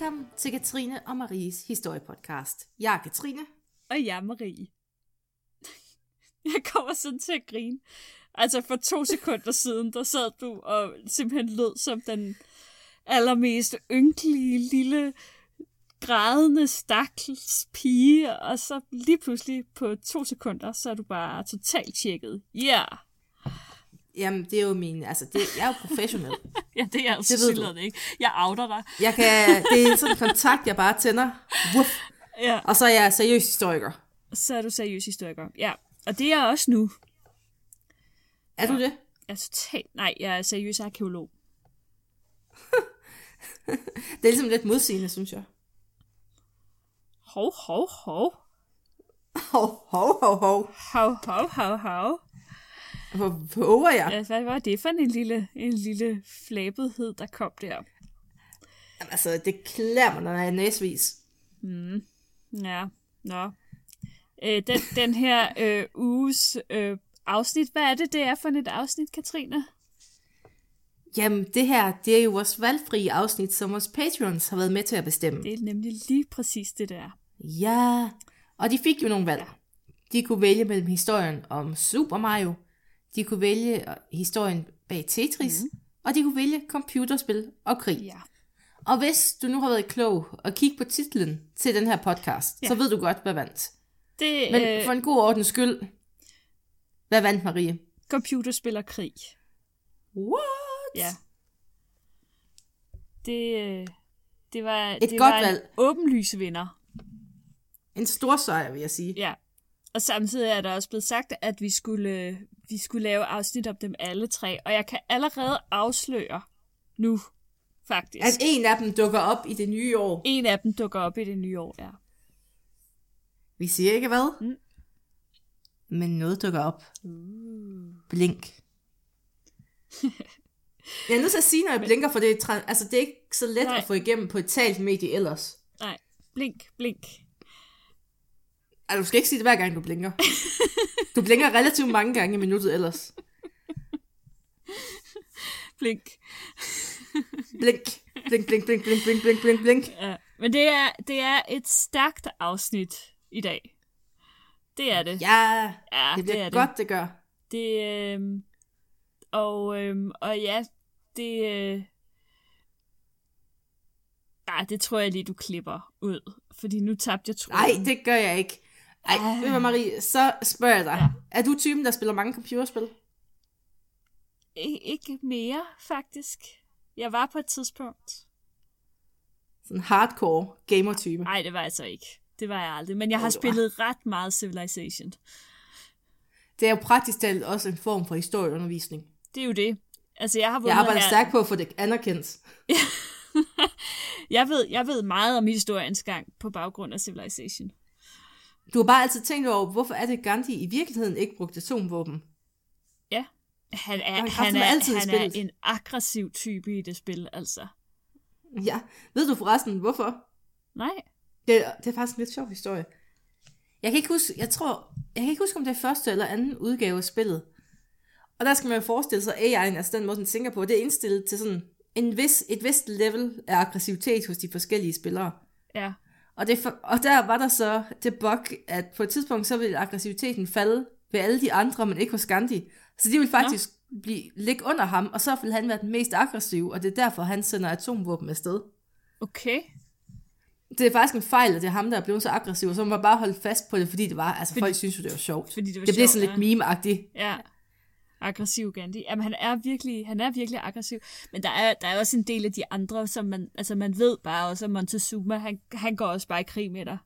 Velkommen til Katrine og Maries historiepodcast. Jeg er Katrine. Og jeg er Marie. Jeg kommer sådan til at grine. Altså for to sekunder siden, der sad du og simpelthen lød som den allermest ynkelige lille grædende stakkels pige, og så lige pludselig på to sekunder, så er du bare totalt tjekket. Ja! Yeah. Jamen, det er jo min, altså, det, jeg er jo professionel. ja, det er jeg jo ikke. Jeg outer dig. Jeg kan, det er sådan en kontakt, jeg bare tænder. Wuff. Ja. Og så er jeg seriøs historiker. Så er du seriøs historiker, ja. Og det er jeg også nu. Er du det? Jeg er totalt... Nej, jeg er seriøs arkeolog. det er ligesom lidt modsigende, synes jeg. Hov, hov, hov. Hov, hov, hov, hov. Hov, hov, hov, hov. Hvor våger jeg? Ja, hvad var det for en lille, en lille flabethed, der kom der? Jamen, altså, det klæder mig, når jeg er næsvis. Mm. Ja, nå. Øh, den, den her øh, uges øh, afsnit, hvad er det, det er for et afsnit, Katrine? Jamen, det her, det er jo vores valgfrie afsnit, som vores patrons har været med til at bestemme. Det er nemlig lige præcis det der. Ja, og de fik jo nogle valg. De kunne vælge mellem historien om Super Mario, de kunne vælge historien bag Tetris, mm. og de kunne vælge computerspil og krig. Ja. Og hvis du nu har været klog og kigge på titlen til den her podcast, ja. så ved du godt, hvad vandt. Det, Men øh... for en god ordens skyld, hvad vandt Marie? Computerspil og krig. What? Ja. Det, øh, det var, Et det godt var valg. en åbenlyse vinder. En stor sejr, vil jeg sige. Ja. Og samtidig er der også blevet sagt, at vi skulle, vi skulle lave afsnit om dem alle tre. Og jeg kan allerede afsløre nu, faktisk. At en af dem dukker op i det nye år. En af dem dukker op i det nye år, ja. Vi siger ikke hvad. Mm. Men noget dukker op. Uh. Blink. jeg er nødt til at sige, når jeg blinker, for det er, altså, det er ikke så let Nej. at få igennem på et talt medie ellers. Nej, blink, blink. Ej, du skal ikke sige det hver gang, du blinker. Du blinker relativt mange gange i minuttet ellers. Blink. blink. Blink, blink, blink, blink, blink, blink, blink, blink. Ja, men det er, det er et stærkt afsnit i dag. Det er det. Ja, ja det bliver det er godt, det, det gør. Det, øh, og, øh, og ja, det... Øh, ja, det tror jeg lige, du klipper ud. Fordi nu tabte jeg tråden. Nej, det gør jeg ikke. Ej, uh. ved du Marie, så spørger jeg dig. Ja. Er du typen, der spiller mange computerspil? I- ikke mere, faktisk. Jeg var på et tidspunkt. Sådan hardcore gamer-type. Nej, det var jeg så ikke. Det var jeg aldrig. Men jeg har spillet ret meget Civilization. Det er jo praktisk talt også en form for historieundervisning. Det er jo det. Altså, jeg har jeg arbejder her... stærkt på at få det anerkendt. jeg, ved, jeg ved meget om historiens gang på baggrund af Civilization. Du har bare altid tænkt over, hvorfor er det Gandhi i virkeligheden ikke brugte atomvåben? Ja, han er, han, han er, altid han er en aggressiv type i det spil, altså. Ja, ved du forresten, hvorfor? Nej. Det, det er faktisk en lidt sjov historie. Jeg kan ikke huske, jeg tror, jeg kan ikke huske, om det er første eller anden udgave af spillet. Og der skal man jo forestille sig, at AI'en, altså den måde, den tænker på, det er indstillet til sådan en vis, et vist level af aggressivitet hos de forskellige spillere. Ja. Og, det og der var der så det bug, at på et tidspunkt, så ville aggressiviteten falde ved alle de andre, men ikke hos Gandhi. Så de vil faktisk ja. blive, ligge under ham, og så vil han være den mest aggressive, og det er derfor, han sender atomvåben afsted. Okay. Det er faktisk en fejl, at det er ham, der er blevet så aggressiv, og så må man bare holde fast på det, fordi det var, altså fordi, folk synes jo, det var sjovt. Fordi det var det blev sådan lidt meme-agtigt. Ja aggressiv Gandhi. Jamen, han er virkelig, han er virkelig aggressiv. Men der er, der er også en del af de andre, som man, altså man ved bare også, at Montezuma, han, han går også bare i krig med dig.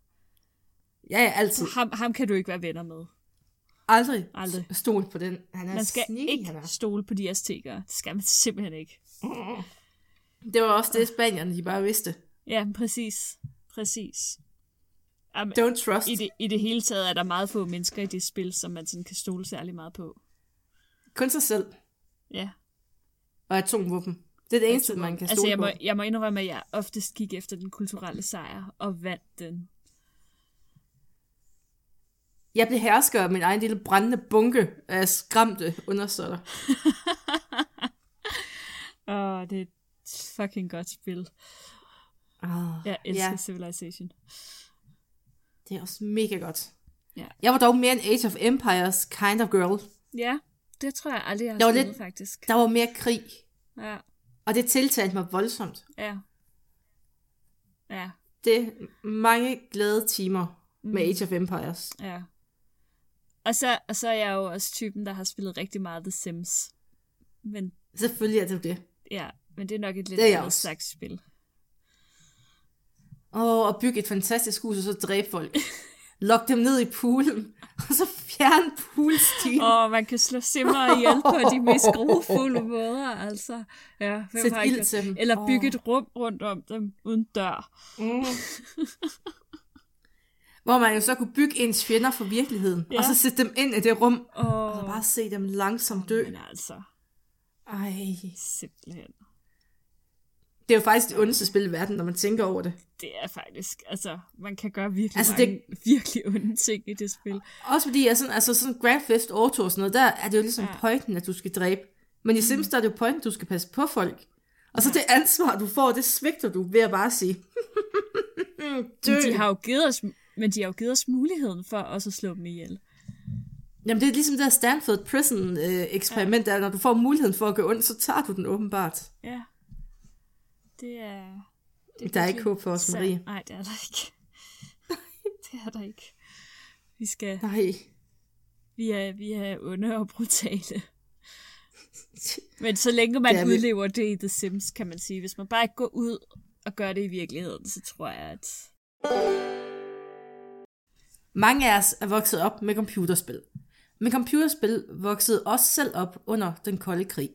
Ja, ja, altid. Ham, ham kan du ikke være venner med. Aldrig. Aldrig. Stol på den. Han er man skal sneaky, ikke han er. stole på de aztekere. Det skal man simpelthen ikke. Det var også det, spanierne de bare vidste. Ja, præcis. Præcis. Um, Don't trust. I det, I det hele taget er der meget få mennesker i det spil, som man sådan kan stole særlig meget på. Kun sig selv. Ja. Og atomvåben. Det er det eneste, man kan altså, stole jeg må, på. jeg må indrømme, at jeg oftest gik efter den kulturelle sejr og vandt den. Jeg blev hersker af min egen lille brændende bunke af skræmte undersøtter. Åh, oh, det er et fucking godt spil. Oh, Jeg elsker ja. Civilization. Det er også mega godt. Ja. Jeg var dog mere en Age of Empires kind of girl. Ja, det tror jeg aldrig, jeg har spillet, lidt- faktisk. Der var mere krig, Ja, og det tiltalte mig voldsomt. ja. Ja, Det er mange glade timer med Mm. Age of Empires. ja. Og så, og så er jeg jo også typen, der har spillet rigtig meget The Sims. Men Selvfølgelig er det det. ja, men det er nok et lidt andet også. slags spil. Åh, at bygge et fantastisk hus, og så dræbe folk. Lok dem ned i poolen, og så fjerne poolstien. Og man kan slå simmer ihjel på de mest grufulde måder, altså. Ja, Sæt har ikke ild til dem. Eller bygge Åh. et rum rundt om dem uden dør. Mm. Hvor man jo så kunne bygge ens fjender for virkeligheden, Ja. og så sætte dem ind i det rum, Og og så bare se dem langsomt dø. Men altså, Ej. simpelthen. Det er jo faktisk det ondeste spil i verden, når man tænker over det. Det er faktisk, altså, man kan gøre virkelig Altså, altså, det- mange det... virkelig onde ting i det spil. Også fordi, sådan, altså sådan Grand Theft Auto og sådan noget, der er det jo ligesom Ja. ja. pointen, at du skal dræbe. Men i Sims, der er det jo pointen, du skal passe på folk. Og så det ansvar, du får, det svigter du ved at bare sige, dø. Men de har jo givet os, men de har jo givet os muligheden for også at slå dem ihjel. Jamen det er ligesom det der Stanford Prison øh, eksperiment, der når du får muligheden for at gå ondt, så tager du den åbenbart. Ja. Det er... Det Der er ikke håb for os. Marie. Nej, det er der ikke. det er der ikke. Vi skal... Nej. Vi er, vi er onde og brutale. Men så længe Det man vi. udlever det i The Sims, kan man sige. Hvis man bare ikke går ud og gør det i virkeligheden, så tror jeg, at... Mange af os er vokset op med computerspil. Men computerspil voksede også selv op under den kolde krig.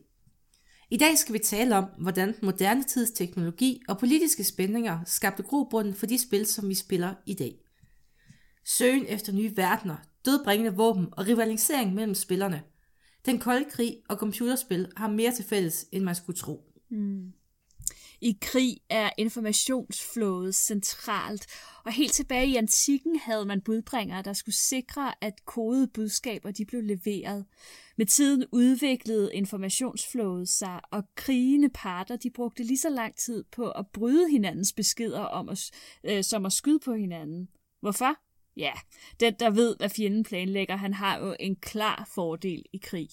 I dag skal vi tale om, hvordan moderne tids teknologi og politiske spændinger skabte grobunden for de spil, som vi spiller i dag. Søgen efter nye verdener, dødbringende våben og rivalisering mellem spillerne. Den kolde krig og computerspil har mere til fælles, end man skulle tro. Mm. I krig er informationsflådet centralt, og helt tilbage i antikken havde man budbringere, der skulle sikre, at kodede budskaber de blev leveret. Med tiden udviklede informationsflådet sig, og krigende parter de brugte lige så lang tid på at bryde hinandens beskeder om at, øh, som at skyde på hinanden. Hvorfor? Ja, den der ved, hvad fjenden planlægger, han har jo en klar fordel i krig.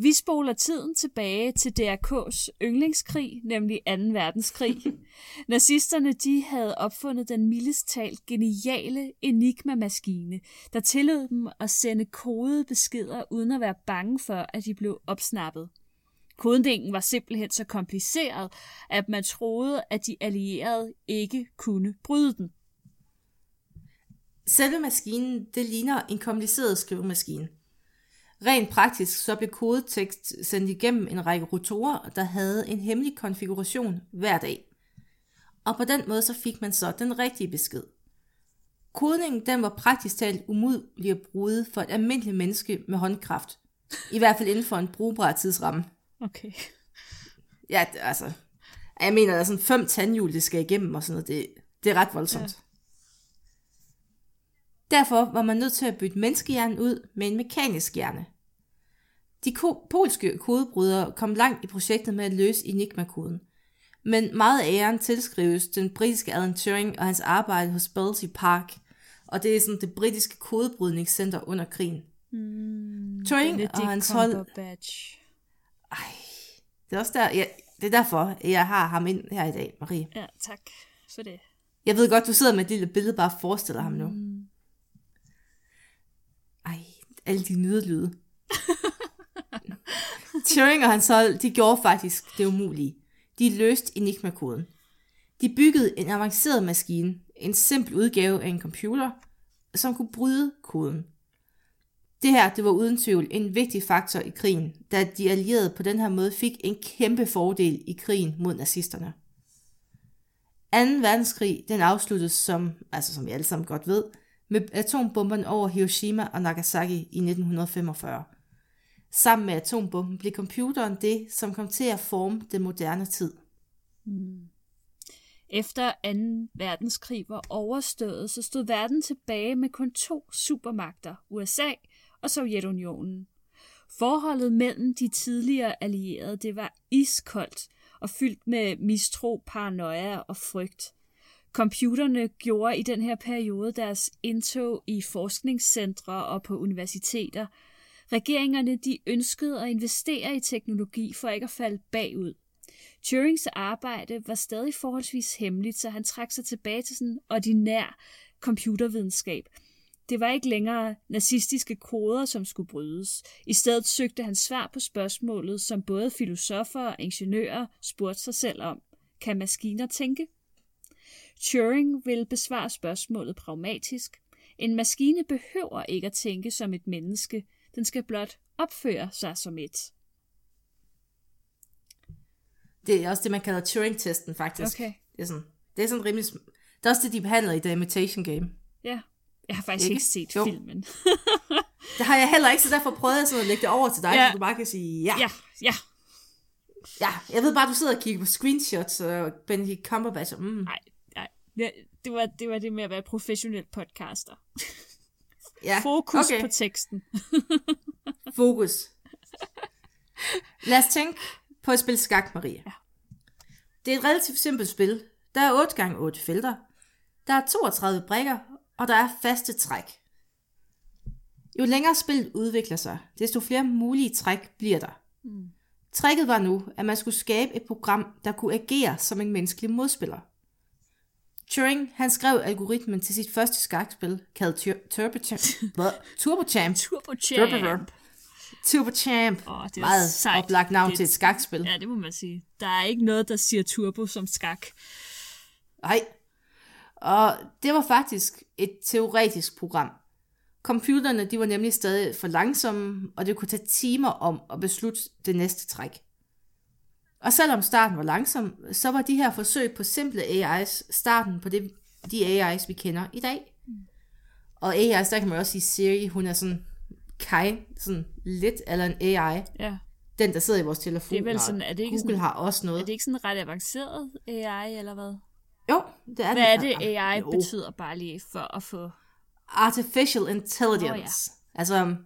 Vi spoler tiden tilbage til DRK's yndlingskrig, nemlig 2. verdenskrig. Nazisterne de havde opfundet den mildest talt geniale Enigma-maskine, der tillod dem at sende kodede beskeder uden at være bange for, at de blev opsnappet. Kodningen var simpelthen så kompliceret, at man troede, at de allierede ikke kunne bryde den. Selve maskinen, det ligner en kompliceret skrivemaskine. Rent praktisk så blev kodetekst sendt igennem en række rotorer, der havde en hemmelig konfiguration hver dag. Og på den måde så fik man så den rigtige besked. Kodningen den var praktisk talt umulig at bryde for et almindeligt menneske med håndkraft. I hvert fald inden for en brugbar tidsramme. Okay. Ja, det- altså... Jeg mener, der er sådan fem tandhjul, det skal igennem og sådan noget. Det, det er ret voldsomt. Ja. Derfor var man nødt til at bytte menneskehjernen ud med en mekanisk hjerne. De polske kodebrydere kom langt i projektet med at løse Enigma-koden. Men meget af æren tilskrives den britiske Alan Turing og hans arbejde hos Bletchley Park, og det er sådan det britiske kodebrydningscenter under krigen. Mm, Turing og hans hold- Cumberbatch. Det er også der, ja, det er derfor, jeg har ham ind her i dag, Marie. Ja, tak for det. Jeg ved godt, du sidder med et lille billede, bare forestiller ham nu. Mm. Ej, alle de nydelyde. Turing og hans hold, de gjorde faktisk det umulige. De løste Enigma-koden. De byggede en avanceret maskine, en simpel udgave af en computer, som kunne bryde koden. Det her, det var uden tvivl en vigtig faktor i krigen, da de allierede på den her måde fik en kæmpe fordel i krigen mod nazisterne. 2. verdenskrig, den afsluttes som, altså som vi alle sammen godt ved, med atombomberne over Hiroshima og Nagasaki i 1945. Sammen med atombomben blev computeren det, som kom til at forme den moderne tid. Hmm. Efter 2. verdenskrig var overstået, så stod verden tilbage med kun to supermagter, USA og Sovjetunionen. Forholdet mellem de tidligere allierede, det var iskoldt, og fyldt med mistro, paranoia og frygt. Computerne gjorde i den her periode deres indtog i forskningscentre og på universiteter. Regeringerne de ønskede at investere i teknologi for ikke at falde bagud. Turings arbejde var stadig forholdsvis hemmeligt, så han trak sig tilbage til sådan ordinær computervidenskab. Det var ikke længere nazistiske koder, som skulle brydes. I stedet søgte han svar på spørgsmålet, som både filosofer og ingeniører spurgte sig selv om. Kan maskiner tænke? Turing vil besvare spørgsmålet pragmatisk. En maskine behøver ikke at tænke som et menneske. Den skal blot opføre sig som et. Det er også det, man kalder Turing-testen, faktisk. Okay. Det er sådan, det er sådan rimelig... Det er også det, de behandlede i The Imitation Game. Ja. Jeg har faktisk Ikke? ikke, set Jo. filmen. Det har jeg heller ikke, så derfor prøvede jeg sådan at lægge det over til dig, Ja. så du bare kan sige ja. ja, ja. ja. Jeg ved bare, du sidder og kigger på screenshots, og Benedict Cumberbatch, mm, nej. Ja, Det var, det var det med at være professionel podcaster. ja. Fokus okay. på teksten. Fokus. Lad os tænke på at spille skak, Maria. Ja. Det er et relativt simpelt spil. Der er 8 gange 8 felter. Der er 32 brikker, og der er faste træk. Jo længere spillet udvikler sig, desto flere mulige træk bliver der. Mm. Tricket var nu, at man skulle skabe et program, der kunne agere som en menneskelig modspiller. Turing, han skrev algoritmen til sit første skakspil, kaldet Tur- TurboChamp. Turbo Champ. Turbo Champ. Åh, det er Meget sejt. oplagt navn Det- til et skakspil. Ja, det må man sige. Der er ikke noget, der siger turbo som skak. Nej. Og det var faktisk et teoretisk program. Computerne de var nemlig stadig for langsomme, og det kunne tage timer om at beslutte det næste træk. Og selvom starten var langsom, så var de her forsøg på simple AIs starten på det, de AIs, vi kender i dag. Og AIs, der kan man også sige, Siri, hun er sådan kind, sådan lidt eller en AI. Ja. Den, der sidder i vores telefon. Det er vel sådan- er det ikke Google sådan- har også noget. Er det ikke sådan ret avanceret AI, eller hvad? Jo, det er Hvad er det. det, AI Jo. betyder bare lige for at få... Artificial intelligence. Åh, ja. Altså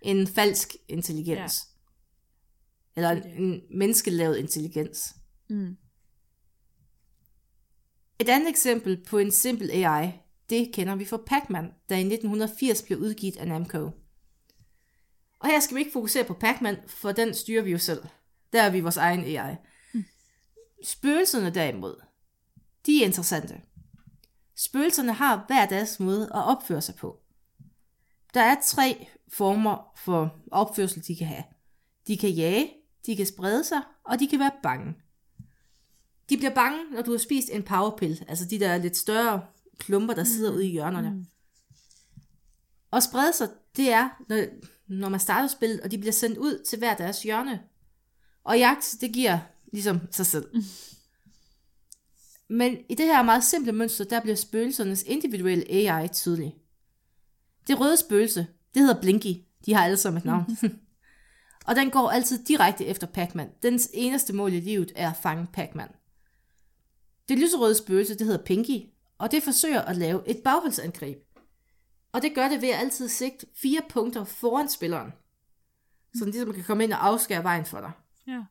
en falsk intelligens. Eller en, en menneskelavet intelligens. Mm. Et andet eksempel på en simpel AI, det kender vi fra Pac-Man, der i 1980 blev udgivet af Namco. Og her skal vi ikke fokusere på Pac-Man, for den styrer vi jo selv. Der er vi vores egen AI. Spøgelserne derimod, de er interessante. Spøgelserne har hver deres måde at opføre sig på. Der er tre former for opførsel, de kan have. De kan jage, de kan sprede sig, og de kan være bange. De bliver bange, når du har spist en powerpill, altså de der lidt større klumper, der sidder ude i hjørnerne. Mm. Og sprede sig, det er, når, når man starter spillet, og de bliver sendt ud til hver deres hjørne. Og jagt, det giver ligesom sig selv. Men i det her meget simple mønster, der bliver spøgelsernes individuelle AI tydelig. Det røde spøgelse, det hedder Blinky. De har alle sammen et navn. Og den går altid direkte efter Pac-Man. Dens eneste mål i livet er at fange Pac-Man. Det lyserøde spøgelse, det hedder Pinky, og det forsøger at lave et bagholdsangreb. Og det gør det ved at altid sigte fire punkter foran spilleren. Så den ligesom kan komme ind og afskære vejen for dig. Ja.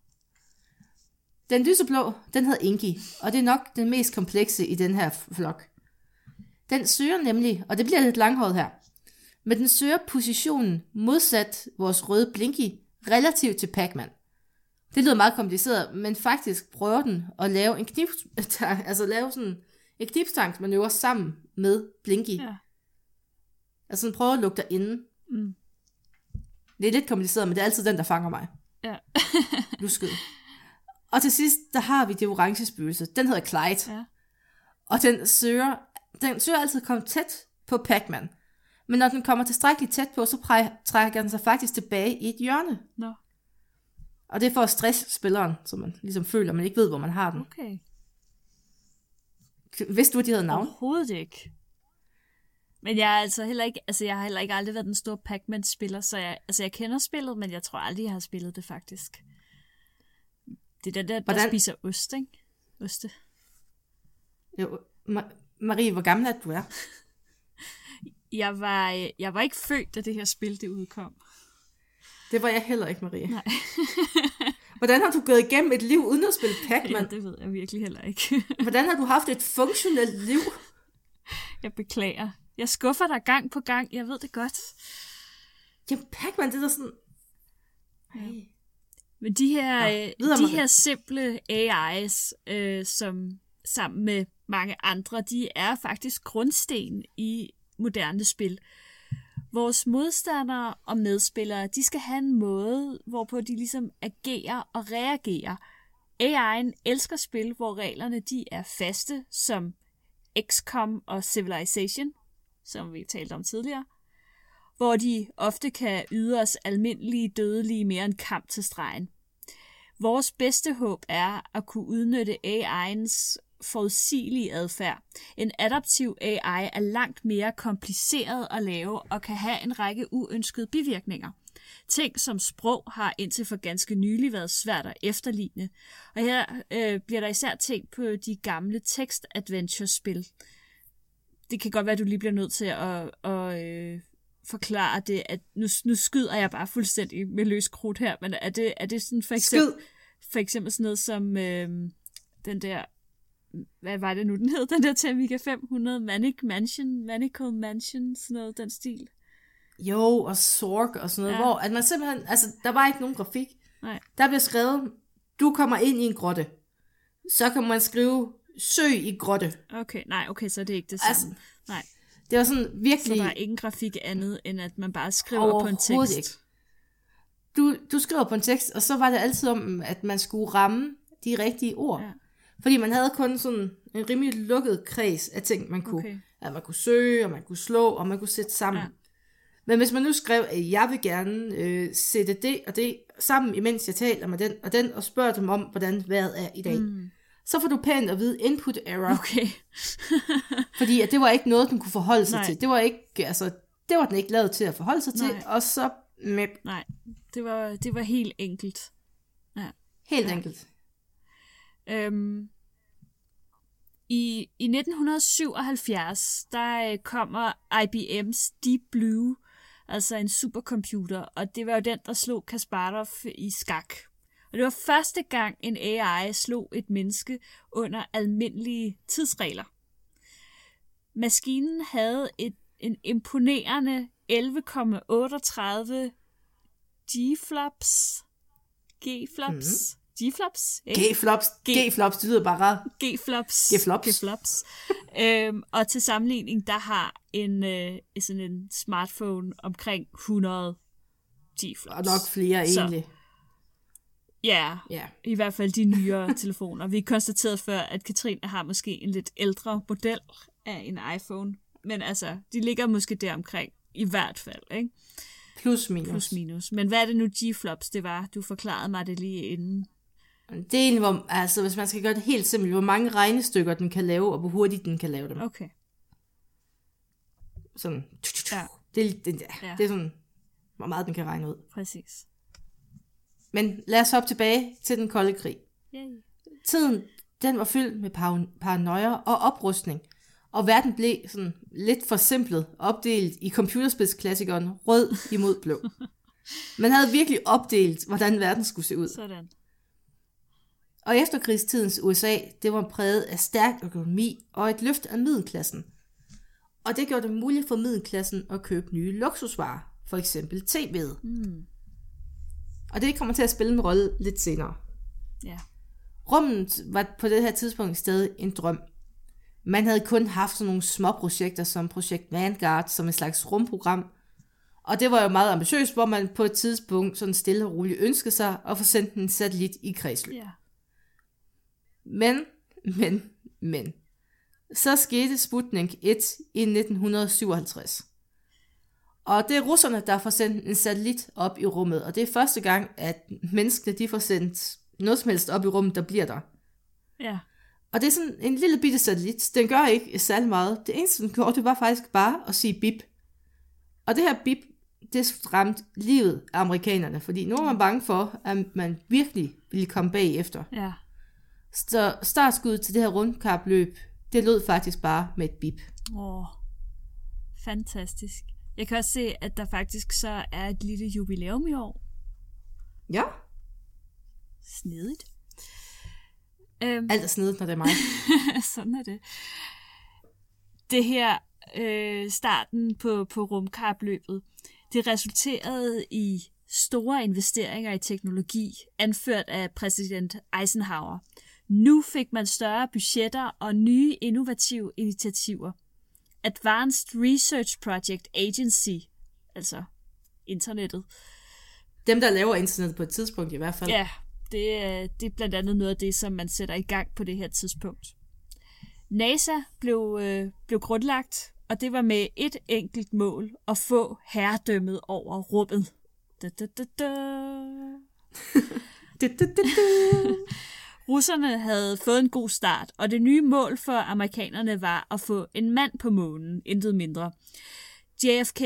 Den lyseblå, den hedder Inky, og det er nok den mest komplekse i den her flok. Den søger nemlig, og det bliver lidt langhåret her, men den søger positionen modsat vores røde Blinky relativt til Pac-Man. Det lyder meget kompliceret, men faktisk prøver den at lave en knip, altså lave sådan en knipstangsmanøvre sammen med Blinky. Ja. Altså den prøver at lukke dig inde. Mm. Det er lidt kompliceret, men det er altid den, der fanger mig. Ja. Lusket. Og til sidst, der har vi det orange spøgelse. Den hedder Clyde. Ja. Og den søger, den søger altid at komme tæt på Pac-Man. Men når den kommer tilstrækkeligt tæt på, så trækker den sig faktisk tilbage i et hjørne. Nå, Og det er for at stresse spilleren, så man ligesom føler, at man ikke ved, hvor man har den. okay. Vidste du, at de havde navn? Overhovedet ikke. Men jeg er altså heller ikke, altså jeg har heller ikke aldrig været den store Pac-Man-spiller, så jeg, altså jeg kender spillet, men jeg tror aldrig, jeg har spillet det faktisk. Det er den der, der Hvordan- spiser ost, ikke? Oste. Jo, Ma- Marie, hvor gammel er du er? Jeg var, øh, jeg var ikke født, da det her spil det udkom. Det var jeg heller ikke, Maria. Nej. Hvordan har du gået igennem et liv uden at spille Pac-Man? Ja, det ved jeg virkelig heller ikke. Hvordan har du haft et funktionelt liv? jeg beklager. Jeg skuffer dig gang på gang. Jeg ved det godt. Jamen, Pac-Man, det er da sådan... Hey. Men de her, Nå, øh, de Marie. her simple AI's, øh, som sammen med mange andre, de er faktisk grundsten i moderne spil. Vores modstandere og medspillere, de skal have en måde, hvorpå de ligesom agerer og reagerer. AI'en elsker spil, hvor reglerne de er faste, som XCOM og Civilization, som vi talte om tidligere, hvor de ofte kan yde os almindelige dødelige mere end kamp til stregen. Vores bedste håb er at kunne udnytte AI'ens forudsigelige adfærd. En adaptiv AI er langt mere kompliceret at lave og kan have en række uønskede bivirkninger. Ting som sprog har indtil for ganske nylig været svært at efterligne. Og her øh, bliver der især tænkt på de gamle text-adventure-spil. Det kan godt være, at du lige bliver nødt til at, at øh, forklare det, at nu, nu skyder jeg bare fuldstændig med løs krudt her, men er det, er det sådan for eksempel, Skyd! for eksempel sådan noget som øh, den der, hvad var det nu, den hed, den der til Amiga 500, Manic Mansion, Manical Mansion, sådan noget, den stil. Jo, og Sorg og sådan noget, Ja. hvor at man simpelthen, altså, der var ikke nogen grafik. Nej. Der bliver skrevet, du kommer ind i en grotte. Så kan man skrive, søg i grotte. Okay, nej, okay, så er det ikke det samme. Altså, Altså, nej, Det var sådan så virkelig der er ingen grafik andet, end at man bare skriver på en tekst. ikke. Du, du skriver på en tekst, og så var det altid om, at man skulle ramme de rigtige ord. Ja. Fordi man havde kun sådan en rimelig lukket kreds af ting, man kunne. Okay. At man kunne søge, og man kunne slå, og man kunne sætte sammen. Ja. Men hvis man nu skrev, at jeg vil gerne øh, sætte det og det sammen, imens jeg taler med den og den, og spørger dem om, hvordan vejret er i dag, mm. så får du pænt at vide input error, okay. Fordi at det var ikke noget, den kunne forholde sig Nej. til. Det var ikke, altså, det var den ikke lavet til at forholde sig Nej. til, og så med nej, det var, det var helt enkelt. helt Ja. ja. enkelt. Øhm, i, I 1977, der øh, kommer IBM's Deep Blue, altså en supercomputer, og det var jo den, der slog Kasparov øh, i skak. Og det var første gang, en AI slog et menneske under almindelige tidsregler. Maskinen havde et, en imponerende 11,38 G-flops. G-flops? G-flops? G-flops, G-flops, det lyder bare. G-flops. G-flops. G-flops. øhm, og til sammenligning, der har en, øh, sådan en smartphone omkring 100 G-flops. Og nok flere Så. egentlig. Ja, Ja. i hvert fald de nyere telefoner. Vi konstaterede før, at Katrine har måske en lidt ældre model af en iPhone. Men altså, de ligger måske der omkring, i hvert fald, ikke? Plus minus. Plus minus. Men hvad er det nu G-flops, det var? Du forklarede mig det lige inden. Det er egentlig, hvor, altså hvis man skal gøre det helt simpelt, hvor mange regnestykker den kan lave, og hvor hurtigt den kan lave dem. Okay. Sådan. Ja. Det, er- det, Ja. ja. det er sådan, hvor meget den kan regne ud. Præcis. Men lad os hoppe tilbage til den kolde krig. Yay. Tiden, den var fyldt med par- paranoia og oprustning, og verden blev sådan lidt forsimplet, opdelt i computerspilsklassikeren rød imod blå. Man havde virkelig opdelt, hvordan verden skulle se ud. Sådan. Og efterkrigstidens USA, det var præget af stærk økonomi og et løft af middelklassen. Og det gjorde det muligt for middelklassen at købe nye luksusvarer, for eksempel tv'et. Mm. Og det kommer til at spille en rolle lidt senere. Ja. Rummet var på det her tidspunkt stadig en drøm. Man havde kun haft sådan nogle små projekter som projekt Vanguard, som en slags rumprogram. Og det var jo meget ambitiøst, hvor man på et tidspunkt sådan stille og roligt ønskede sig at få sendt en satellit i kredsløb. Ja. Men, men, men. Så skete Sputnik 1 i 1957. Og det er russerne, der får sendt en satellit op i rummet, og det er første gang, at menneskene de får sendt noget som helst op i rummet, der bliver der. Ja. Og det er sådan en lille bitte satellit. Den gør ikke særlig meget. Det eneste, den gjorde, det var faktisk bare at sige bip. Og det her bip, det ramte livet af amerikanerne, fordi nu var man bange for, at man virkelig ville komme bagefter. Ja. Så startskuddet til det her rundkapløb, det lød faktisk bare med et bip. Åh, fantastisk. Jeg kan også se, at der faktisk så er et lille jubilæum i år. Ja. Snedigt. Øhm, Alt er snedigt, når det er mig. sådan er det. Det her øh, starten på, på rumkapløbet, det resulterede i store investeringer i teknologi, anført af præsident Eisenhower. Nu fik man større budgetter og nye innovative initiativer. Advanced Research Project Agency, altså internettet. Dem, der laver internet på et tidspunkt i hvert fald. Ja, det er, det er blandt andet noget af det, som man sætter i gang på det her tidspunkt. NASA blev, øh, blev grundlagt, og det var med et enkelt mål, at få herredømmet over rummet. Da, da, da, da. Du, du, du, du. Russerne havde fået en god start, og det nye mål for amerikanerne var at få en mand på månen, intet mindre. JFK,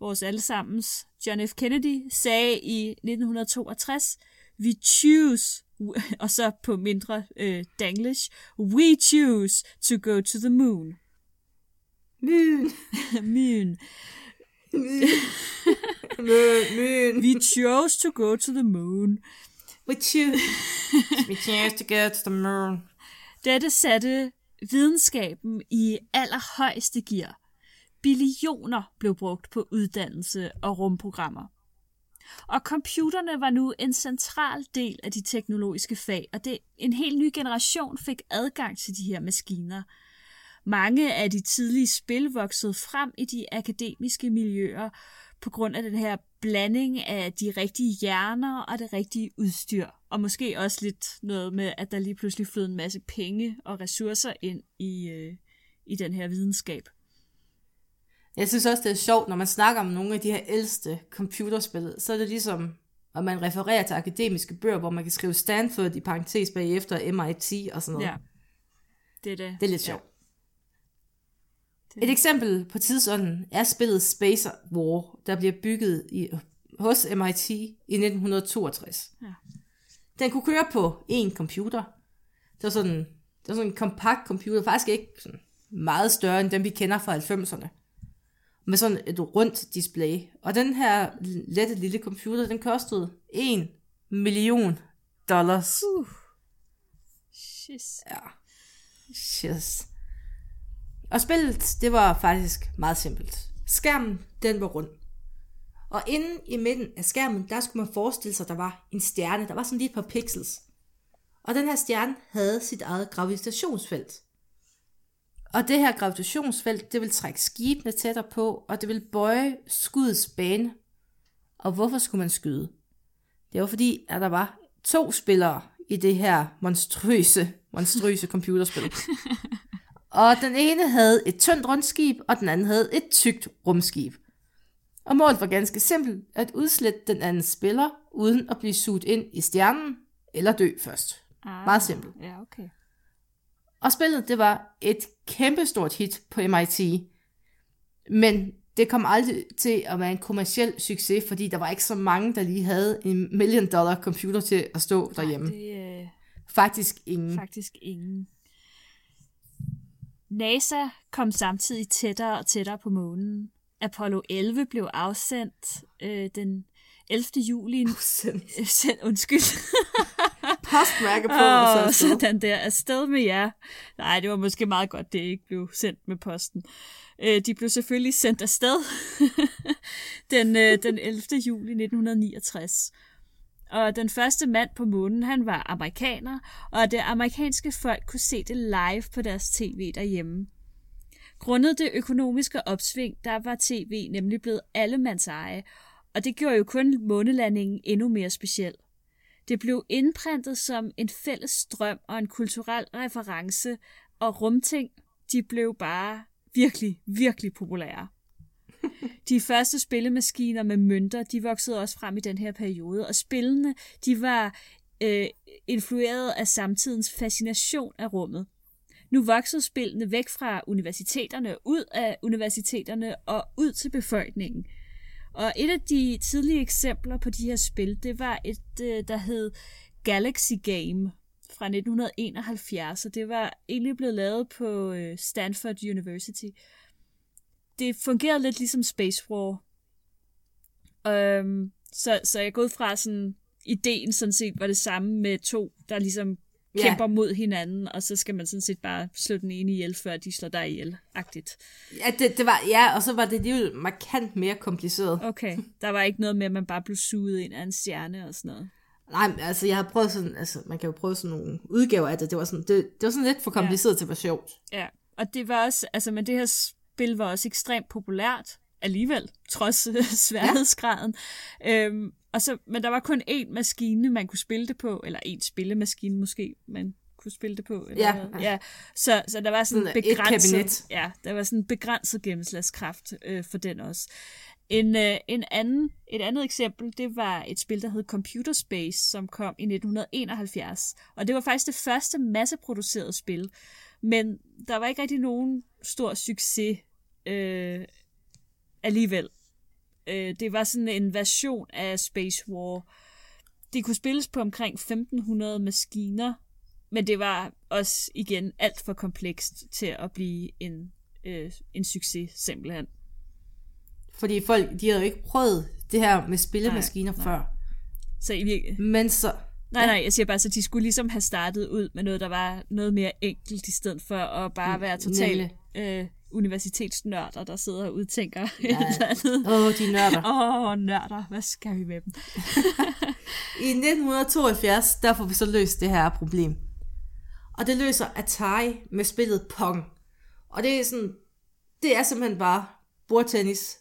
vores allesammens John F. Kennedy, sagde i 1962, we choose, og så på mindre øh, danglish, we choose to go to the moon. Myn. moon. Myn. Myn. We chose to go to the moon. We choose. We choose to go to the moon. Dette satte videnskaben i allerhøjeste gear. Billioner blev brugt på uddannelse og rumprogrammer. Og computerne var nu en central del af de teknologiske fag, og det en helt ny generation fik adgang til de her maskiner. Mange af de tidlige spil voksede frem i de akademiske miljøer på grund af den her blanding af de rigtige hjerner og det rigtige udstyr. Og måske også lidt noget med, at der lige pludselig flød en masse penge og ressourcer ind i, øh, i den her videnskab. Jeg synes også, det er sjovt, når man snakker om nogle af de her ældste computerspil, så er det ligesom, at man refererer til akademiske bøger, hvor man kan skrive Stanford i parentes bagefter, MIT og sådan noget. Ja, det er det. Det er lidt sjovt. Et eksempel på tidsånden er spillet Space War, der bliver bygget i, hos MIT i 1962. Ja. Den kunne køre på én computer. Det var sådan, det var sådan en kompakt computer, faktisk ikke sådan meget større end dem, vi kender fra 90'erne. Med sådan et rundt display. Og den her lette lille computer, den kostede 1 million dollars. Uh. Shis. Ja. Yes. Og spillet, det var faktisk meget simpelt. Skærmen, den var rund. Og inde i midten af skærmen, der skulle man forestille sig, at der var en stjerne. Der var sådan lige et par pixels. Og den her stjerne havde sit eget gravitationsfelt. Og det her gravitationsfelt, det vil trække skibene tættere på, og det vil bøje skudets bane. Og hvorfor skulle man skyde? Det var fordi, at der var to spillere i det her monstrøse, monstrøse computerspil. Og den ene havde et tyndt rundskib, og den anden havde et tykt rumskib. Og målet var ganske simpelt, at udslette den anden spiller, uden at blive suget ind i stjernen, eller dø først. Ah, Meget simpelt. Ja, okay. Og spillet, det var et kæmpestort hit på MIT. Men det kom aldrig til at være en kommersiel succes, fordi der var ikke så mange, der lige havde en million dollar computer til at stå derhjemme. Nej, det er Faktisk ingen. faktisk ingen. NASA kom samtidig tættere og tættere på månen. Apollo 11 blev afsendt øh, den 11. juli. Øh, sendt, undskyld. Postmærke på, og så sådan der. Afsted med jer. Nej, det var måske meget godt, det ikke blev sendt med posten. Øh, de blev selvfølgelig sendt afsted den, øh, den 11. juli 1969. Og den første mand på månen, han var amerikaner, og det amerikanske folk kunne se det live på deres tv derhjemme. Grundet det økonomiske opsving, der var tv nemlig blevet allemands eje, og det gjorde jo kun månelandingen endnu mere speciel. Det blev indprintet som en fælles strøm og en kulturel reference, og rumting, de blev bare virkelig, virkelig populære. De første spillemaskiner med mønter, de voksede også frem i den her periode, og spillene, de var øh, influeret af samtidens fascination af rummet. Nu voksede spillene væk fra universiteterne, ud af universiteterne og ud til befolkningen. Og et af de tidlige eksempler på de her spil, det var et, øh, der hed Galaxy Game fra 1971, og det var egentlig blevet lavet på øh, Stanford University. Det fungerede lidt ligesom Space War. Um, så, så jeg går ud fra sådan, ideen sådan set var det samme med to, der ligesom kæmper mod hinanden, og så skal man sådan set bare slå den ene ihjel, før de slår dig ihjel, agtigt. Ja, det, det var, ja, og så var det alligevel markant mere kompliceret. Okay, der var ikke noget med, at man bare blev suget ind af en stjerne og sådan noget. Nej, altså jeg har prøvet sådan, altså man kan jo prøve sådan nogle udgaver af det, det var sådan, det, det var sådan lidt for kompliceret ja. til at være sjovt. Ja, og det var også, altså, men det her spil var også ekstremt populært alligevel, trods øh, sværhedsgraden. Ja. Øhm, og så, men der var kun én maskine, man kunne spille det på, eller én spillemaskine måske, man kunne spille det på. Eller Ja. ja. Så, så der var sådan Sådan et begrænset, kabinet. ja, der var sådan begrænset gennemslagskraft øh, for den også. En, øh, en anden, et andet eksempel, det var et spil, der hed Computer Space, som kom i 1971. Og det var faktisk det første masseproducerede spil. Men der var ikke rigtig nogen stor succes øh, alligevel. Øh, det var sådan en version af Space War. Det kunne spilles på omkring 1500 maskiner, men det var også igen alt for komplekst til at blive en, øh, en succes simpelthen. Fordi folk, de havde jo ikke prøvet det her med spillemaskiner Nej, nej, før. Så i virke... Men så, Nej, nej, jeg siger bare, så de skulle ligesom have startet ud med noget, der var noget mere enkelt, i stedet for at bare være totalt øh, universitetsnørder, der sidder og udtænker ja. et eller andet. åh, de nørder. Åh, oh, nørder, hvad skal vi med dem? I 1972, der får vi så løst det her problem. Og det løser Atari med spillet Pong. Og det er sådan, det er simpelthen bare bordtennis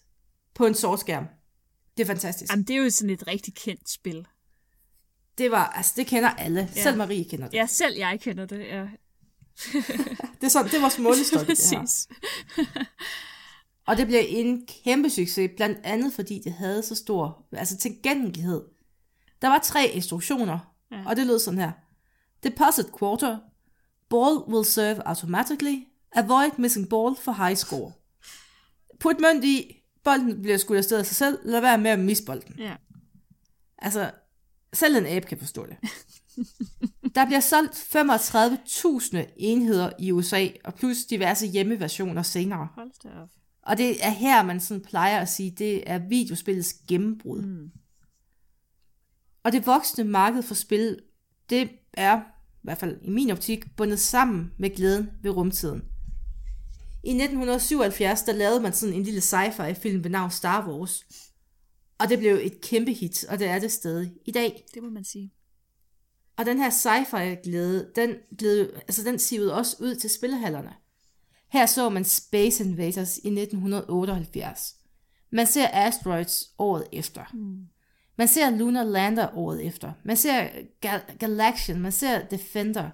på en sort skærm. Det er fantastisk. Jamen, det er jo sådan et rigtig kendt spil. Det var, altså det kender alle. Ja. Selv Marie kender det. Ja, selv jeg kender det, ja. Det er, sådan, det var vores målestok, det her. Præcis. Og det blev en kæmpe succes, blandt andet fordi det havde så stor altså tilgængelighed. Der var tre instruktioner, ja. og det lød sådan her. Deposit quarter. Ball will serve automatically. Avoid missing ball for high score. Put mønt i. Bolden bliver skudt afsted af sig selv. Lad være med at misse bolden. Ja. Altså, selv en abe kan forstå det. Der bliver solgt 35.000 enheder i USA, og plus diverse hjemmeversioner senere. Hold da op. Og det er her, man sådan plejer at sige, det er videospillets gennembrud. Mm. Og det voksne marked for spil, det er, i hvert fald i min optik, bundet sammen med glæden ved rumtiden. I 1977, der lavede man sådan en lille sci-fi film ved navn Star Wars. Og det blev et kæmpe hit, og det er det stadig i dag. Det må man sige. Og den her sci-fi glæde, den, glæde, altså den sivede også ud til spillehallerne. Her så man Space Invaders i 1978. Man ser Asteroids året efter. Mm. Man ser Lunar Lander året efter. Man ser Gal- Galaxian, man ser Defender.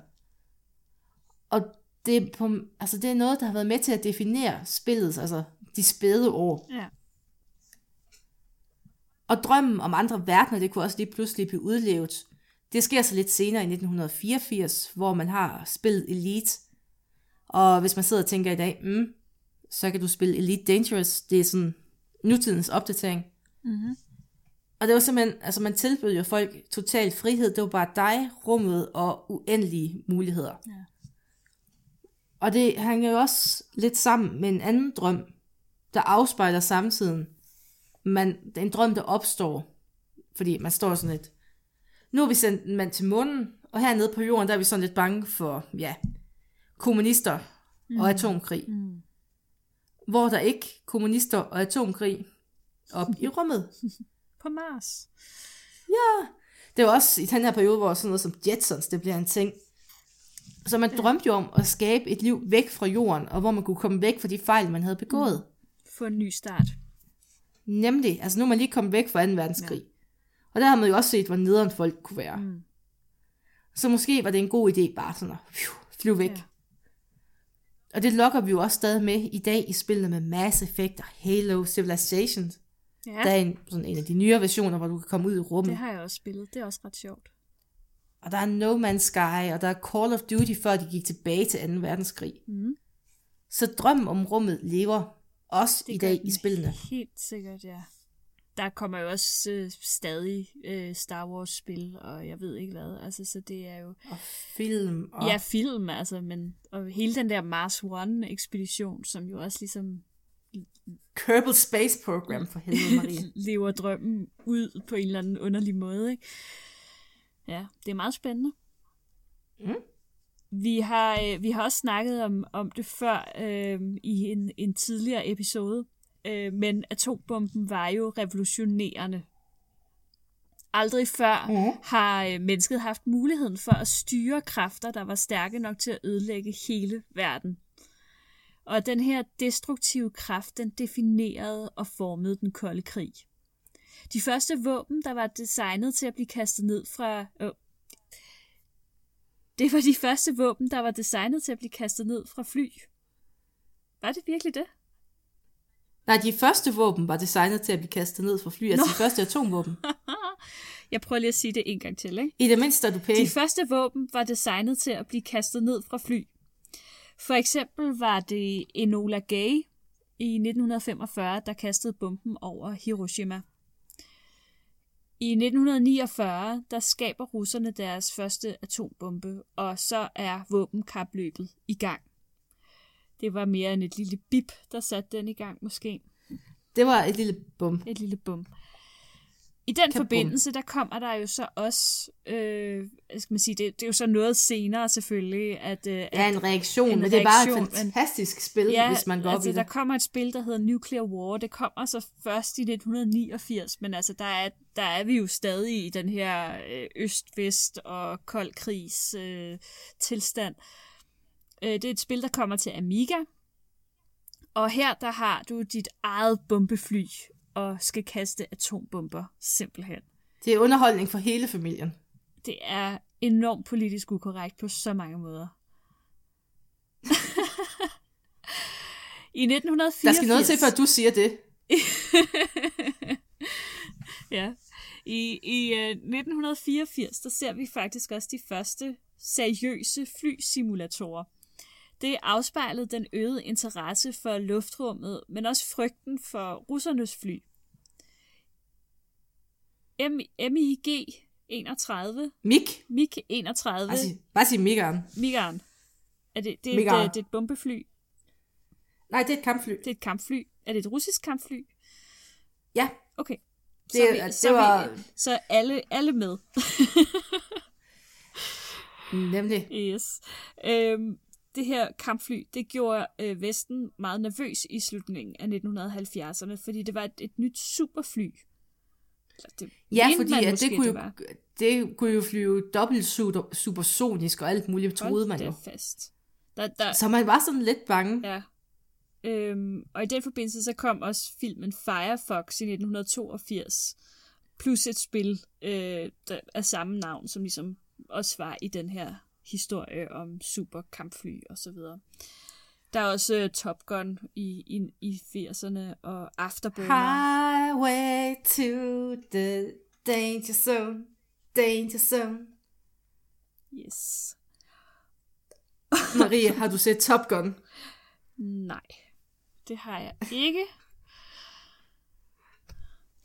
Og det er, på, altså det er noget, der har været med til at definere spillets, altså de spæde år. Ja. Og drømmen om andre verdener, det kunne også lige pludselig blive udlevet. Det sker så lidt senere i 1984, hvor man har spillet Elite. Og hvis man sidder og tænker i dag, mm, så kan du spille Elite Dangerous. Det er sådan nutidens opdatering. Mm-hmm. Og det var simpelthen, altså man tilbød jo folk total frihed. Det var bare dig, rummet og uendelige muligheder. Ja. Og det hænger jo også lidt sammen med en anden drøm, der afspejler samtiden. Man, en drøm, der opstår, fordi man står sådan lidt, nu har vi sendt en mand til månen, og hernede på jorden, der er vi sådan lidt bange for, ja, kommunister mm. og atomkrig. Mm. Hvor der ikke kommunister og atomkrig op i rummet. På Mars. Ja, det var også i den her periode, hvor sådan noget som Jetsons, det bliver en ting. Så man drømte jo om at skabe et liv væk fra jorden, og hvor man kunne komme væk fra de fejl, man havde begået. Få en ny start. Nemlig, altså nu er man lige kommet væk fra 2. verdenskrig. Ja. Og der har man jo også set, hvor nederen folk kunne være. Mm. Så måske var det en god idé bare sådan at phew, flyve væk. Ja. Og det lokker vi jo også stadig med i dag i spillene med Mass Effect og Halo Civilization. Ja, Der er en, sådan en af de nyere versioner, hvor du kan komme ud i rummet. det har jeg også spillet. Det er også ret sjovt. Og der er No Man's Sky, og der er Call of Duty, før de gik tilbage til 2. verdenskrig. Mm. Så drømmen om rummet lever også Det i dag i spillene. Helt sikkert, ja. Der kommer jo også øh, stadig øh, Star Wars-spil, og jeg ved ikke hvad. Altså, så det er jo... Og film. Og... Ja, film, altså, men... Og hele den der Mars One-ekspedition, som jo også ligesom Kerbal Space Program for helvede, Marie. lever drømmen ud på en eller anden underlig måde, ikke? Ja, det er meget spændende. Mm. Vi har, øh, vi har også snakket om, om det før øh, i en, en tidligere episode, øh, men atombomben var jo revolutionerende. Aldrig før Mhm. har øh, mennesket haft muligheden for at styre kræfter, der var stærke nok til at ødelægge hele verden. Og den her destruktive kraft, den definerede og formede den kolde krig. De første våben, der var designet til at blive kastet ned fra... Øh, det var de første våben, der var designet til at blive kastet ned fra fly. Var det virkelig det? Nej, de første våben var designet til at blive kastet ned fra fly, altså de første atomvåben. Jeg prøver lige at sige det en gang til, ikke? I det mindste er du pæn. De første våben var designet til at blive kastet ned fra fly. For eksempel var det Enola Gay i 1945, der kastede bomben over Hiroshima. I 1949, der skaber russerne deres første atombombe, og så er våbenkapløbet i gang. Det var mere end et lille bip, der satte den i gang måske. Det var et lille bum. Et lille bum. I den forbindelse, der kommer der jo så også, øh, skal man sige, det, det er jo så noget senere selvfølgelig, at, øh, Ja, en reaktion, en men det er bare et reaktion, men- fantastisk spil, ja, hvis man går altså, op i der det. kommer et spil, der hedder Nuclear War. Det kommer så først i 1989, men altså, der er, der er vi jo stadig i den her øh, øst-vest og kold krigs øh, tilstand. Øh, det er et spil, der kommer til Amiga. Og her, der har du dit eget bombefly og skal kaste atombomber, simpelthen. Det er underholdning for hele familien. Det er enormt politisk ukorrekt på så mange måder. I 1984... Der skal noget til, før du siger det. ja. I, i uh, 1984, der ser vi faktisk også de første seriøse flysimulatorer. Det afspejlede den øgede interesse for luftrummet, men også frygten for russernes fly. M- MiG 31, Mik. MiG 31, Bare sig, bare sig Mikeren. Migaren. Er det, det, er et, det er et bombefly? Nej, det er et kampfly. Det er et kampfly. Er det et russisk kampfly? Ja, Okay. Det- Så, vi, det så, var- vi, så alle, alle med. nemlig. Yes. Øhm, det her kampfly, det gjorde øh, Vesten meget nervøs i slutningen af 1970'erne, fordi det var et, et nyt superfly. Eller Det Ja, fordi man at måske, det, kunne det jo, var. det kunne jo flyve dobbelt super, supersonisk og alt muligt, troede Hold man jo. fast. Der, der, Så man var sådan lidt bange. Ja. Øhm, og i den forbindelse så kom også filmen Firefox i 1982, plus et spil øh, der, af samme navn, som ligesom også var i den her historie om superkampfly og så videre. Der er også øh, Top Gun i, i, i 80'erne og Afterburner. Highway to the danger zone. Danger zone. Yes. Marie, har du set Top Gun? Nej, det har jeg ikke.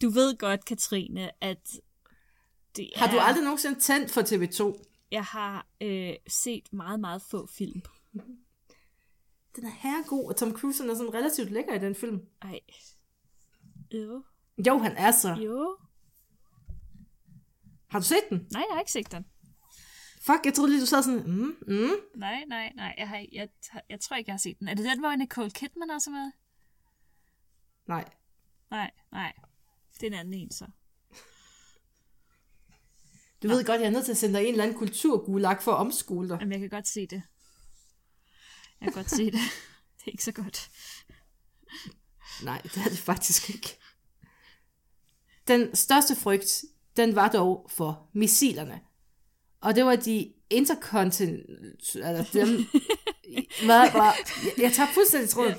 Du ved godt, Katrine, at det Har du er... aldrig nogensinde tændt for TV2? Jeg har øh, set meget, meget få film. Den er herregod, og Tom Cruise er sådan relativt lækker i den film. Ej. Jo. Jo, han er så. Jo. Har du set den? Nej, jeg har ikke set den. Fuck, jeg troede lige, du sad sådan, mm, mm. Nej, nej, nej. Jeg, har, jeg, jeg tror ikke, jeg har set den. Er det den, hvor Nicole Kidman også er med? Nej. Nej, nej. Det er en anden en, så. Du ved godt, jeg er nødt til at sende dig en eller anden kulturgulag for at omskole dig. Jamen, jeg kan godt se det. Jeg kan godt se det. Det er ikke så godt. Nej, det er det faktisk ikke. Den største frygt, den var dog for missilerne. Og det var de interkontinent... Altså dem... hvad, hvad, jeg, jeg tager fuldstændig tråden.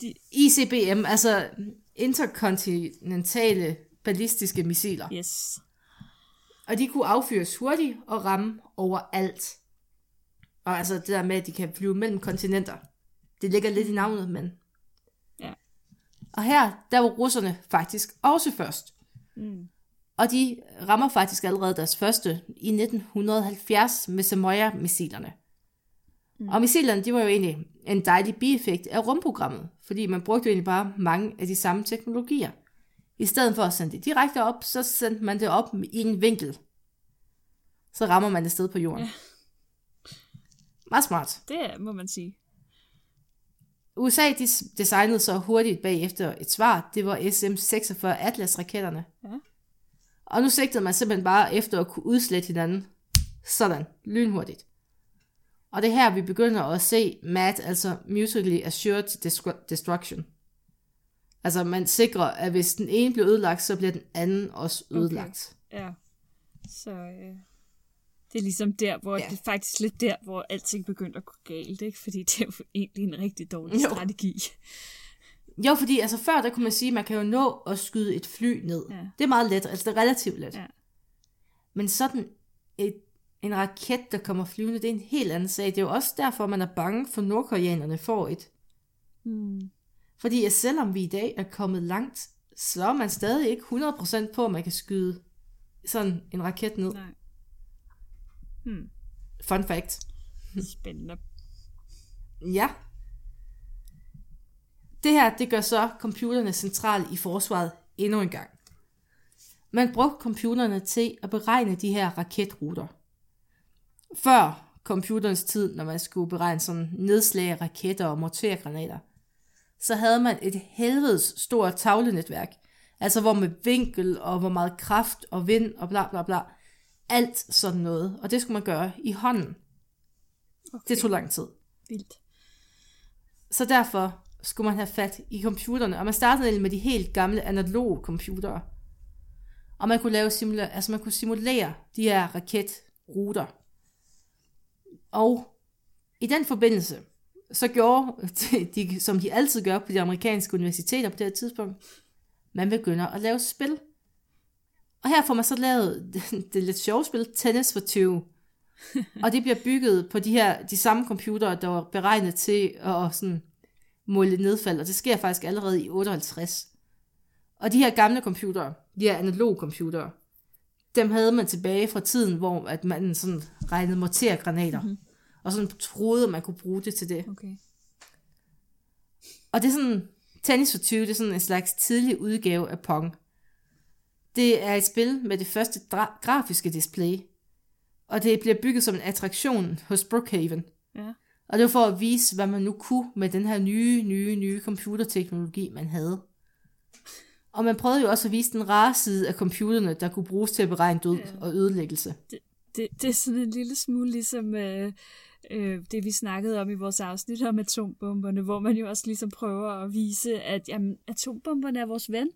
De, ICBM, altså interkontinentale ballistiske missiler. yes. Og de kunne affyres hurtigt og ramme overalt. Og altså det der med, at de kan flyve mellem kontinenter. Det ligger lidt i navnet, men... Ja. Og her, der var russerne faktisk også først. Mm. Og de rammer faktisk allerede deres første i 1970 med Samoya-missilerne. Mm. Og missilerne, de var jo egentlig en dejlig bieffekt af rumprogrammet, fordi man brugte jo egentlig bare mange af de samme teknologier. I stedet for at sende det direkte op, så sendte man det op i en vinkel. så rammer man et sted på jorden. Ja. Meget smart. Det må man sige. USA de designede så hurtigt bagefter et svar. Det var SM-46 Atlas-raketterne. Ja. Og nu sigtede man simpelthen bare efter at kunne udslette hinanden. Sådan, lynhurtigt. Og det er her, vi begynder at se MAD, altså Mutually Assured Destru- Destruction. Altså, man sikrer, at hvis den ene bliver ødelagt, så bliver den anden også ødelagt. Ja. Så øh, det er ligesom der, hvor Ja. det er faktisk lidt der, hvor alting begynder at gå galt, ikke? Fordi det er jo egentlig en rigtig dårlig Jo. strategi. Jo, fordi altså før, der kunne man sige, at man kan jo nå at skyde et fly ned. Ja. Det er meget let, altså det er relativt let. Ja. Men sådan et, en raket, der kommer flyvende, det er en helt anden sag. Det er jo også derfor, man er bange for, at nordkoreanerne får et. Hmm. Fordi at selvom vi i dag er kommet langt, så er man stadig ikke 100% på, at man kan skyde sådan en raket ned. Nej. Hmm. Fun fact. Spændende. Ja. Det her, det gør så computerne centrale i forsvaret endnu en gang. Man brugte computerne til at beregne de her raketruter. Før computerens tid, når man skulle beregne sådan nedslag af raketter og mortergranater, så havde man et helvedes stort tavlenetværk. Altså hvor med vinkel og hvor meget kraft og vind og bla bla bla. Alt sådan noget. Og det skulle man gøre i hånden. Okay. Det tog lang tid. Vildt. Så derfor skulle man have fat i computerne, og man startede med de helt gamle analoge computere. Og man kunne lave simula- altså man kunne simulere de her raketruter. Og i den forbindelse, så gjorde de, som de altid gør på de amerikanske universiteter på det her tidspunkt, man begynder at lave spil. Og her får man så lavet det, det lidt sjove spil, Tennis for Two. Og det bliver bygget på de her de samme computere, der var beregnet til at sådan måle nedfald, og det sker faktisk allerede i 58. Og de her gamle computere, de her analoge computere, dem havde man tilbage fra tiden, hvor at man sådan regnede mortergranater, mm-hmm og sådan troede, man kunne bruge det til det. Okay. Og det er sådan, Tennis for 20, det er sådan en slags tidlig udgave af Pong. Det er et spil med det første dra- grafiske display, og det bliver bygget som en attraktion hos Brookhaven. Ja. Og det var for at vise, hvad man nu kunne med den her nye, nye, nye computerteknologi, man havde. Og man prøvede jo også at vise den rare side af computerne, der kunne bruges til at beregne død og ødelæggelse. Det, det er sådan en lille smule ligesom øh, øh, det, vi snakkede om i vores afsnit om atombomberne, hvor man jo også ligesom prøver at vise, at jamen, atombomberne er vores ven.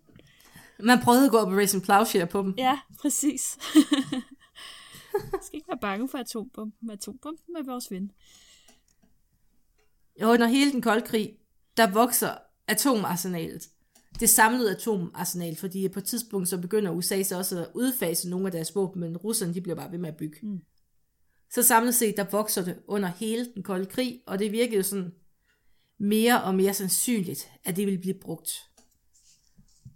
Man prøvede at gå Operation Plowshare på dem. Ja, præcis. Jeg skal ikke være bange for atombomben. Atombomben er vores ven. Og under hele den kolde krig, der vokser atomarsenalet. Det samlede atomarsenal, fordi på et tidspunkt så begynder USA så også at udfase nogle af deres våben, men russerne de bliver bare ved med at bygge. Mm. Så samlet set, der vokser det under hele den kolde krig, og det virkede jo sådan mere og mere sandsynligt, at det ville blive brugt.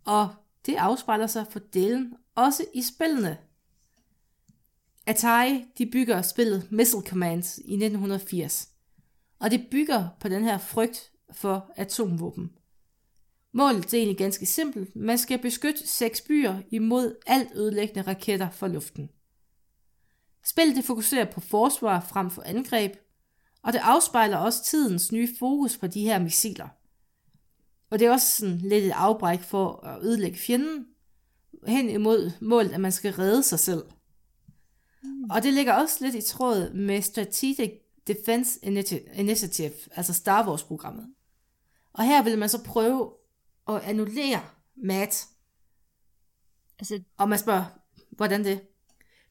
Og det afspejler sig for delen også i spillene. Atari, de bygger spillet Missile Command i 1980. Og det bygger på den her frygt for atomvåben. Målet er egentlig ganske simpelt. Man skal beskytte seks byer imod alt ødelæggende raketter fra luften. Spillet det fokuserer på forsvar frem for angreb, og det afspejler også tidens nye fokus på de her missiler. Og det er også sådan lidt et afbræk for at ødelægge fjenden, hen imod målet, at man skal redde sig selv. Og det ligger også lidt i tråd med Strategic Defense Initi- Initiative, altså Star Wars-programmet. Og her vil man så prøve at annullere MAT. Altså, Og man spørger, hvordan det?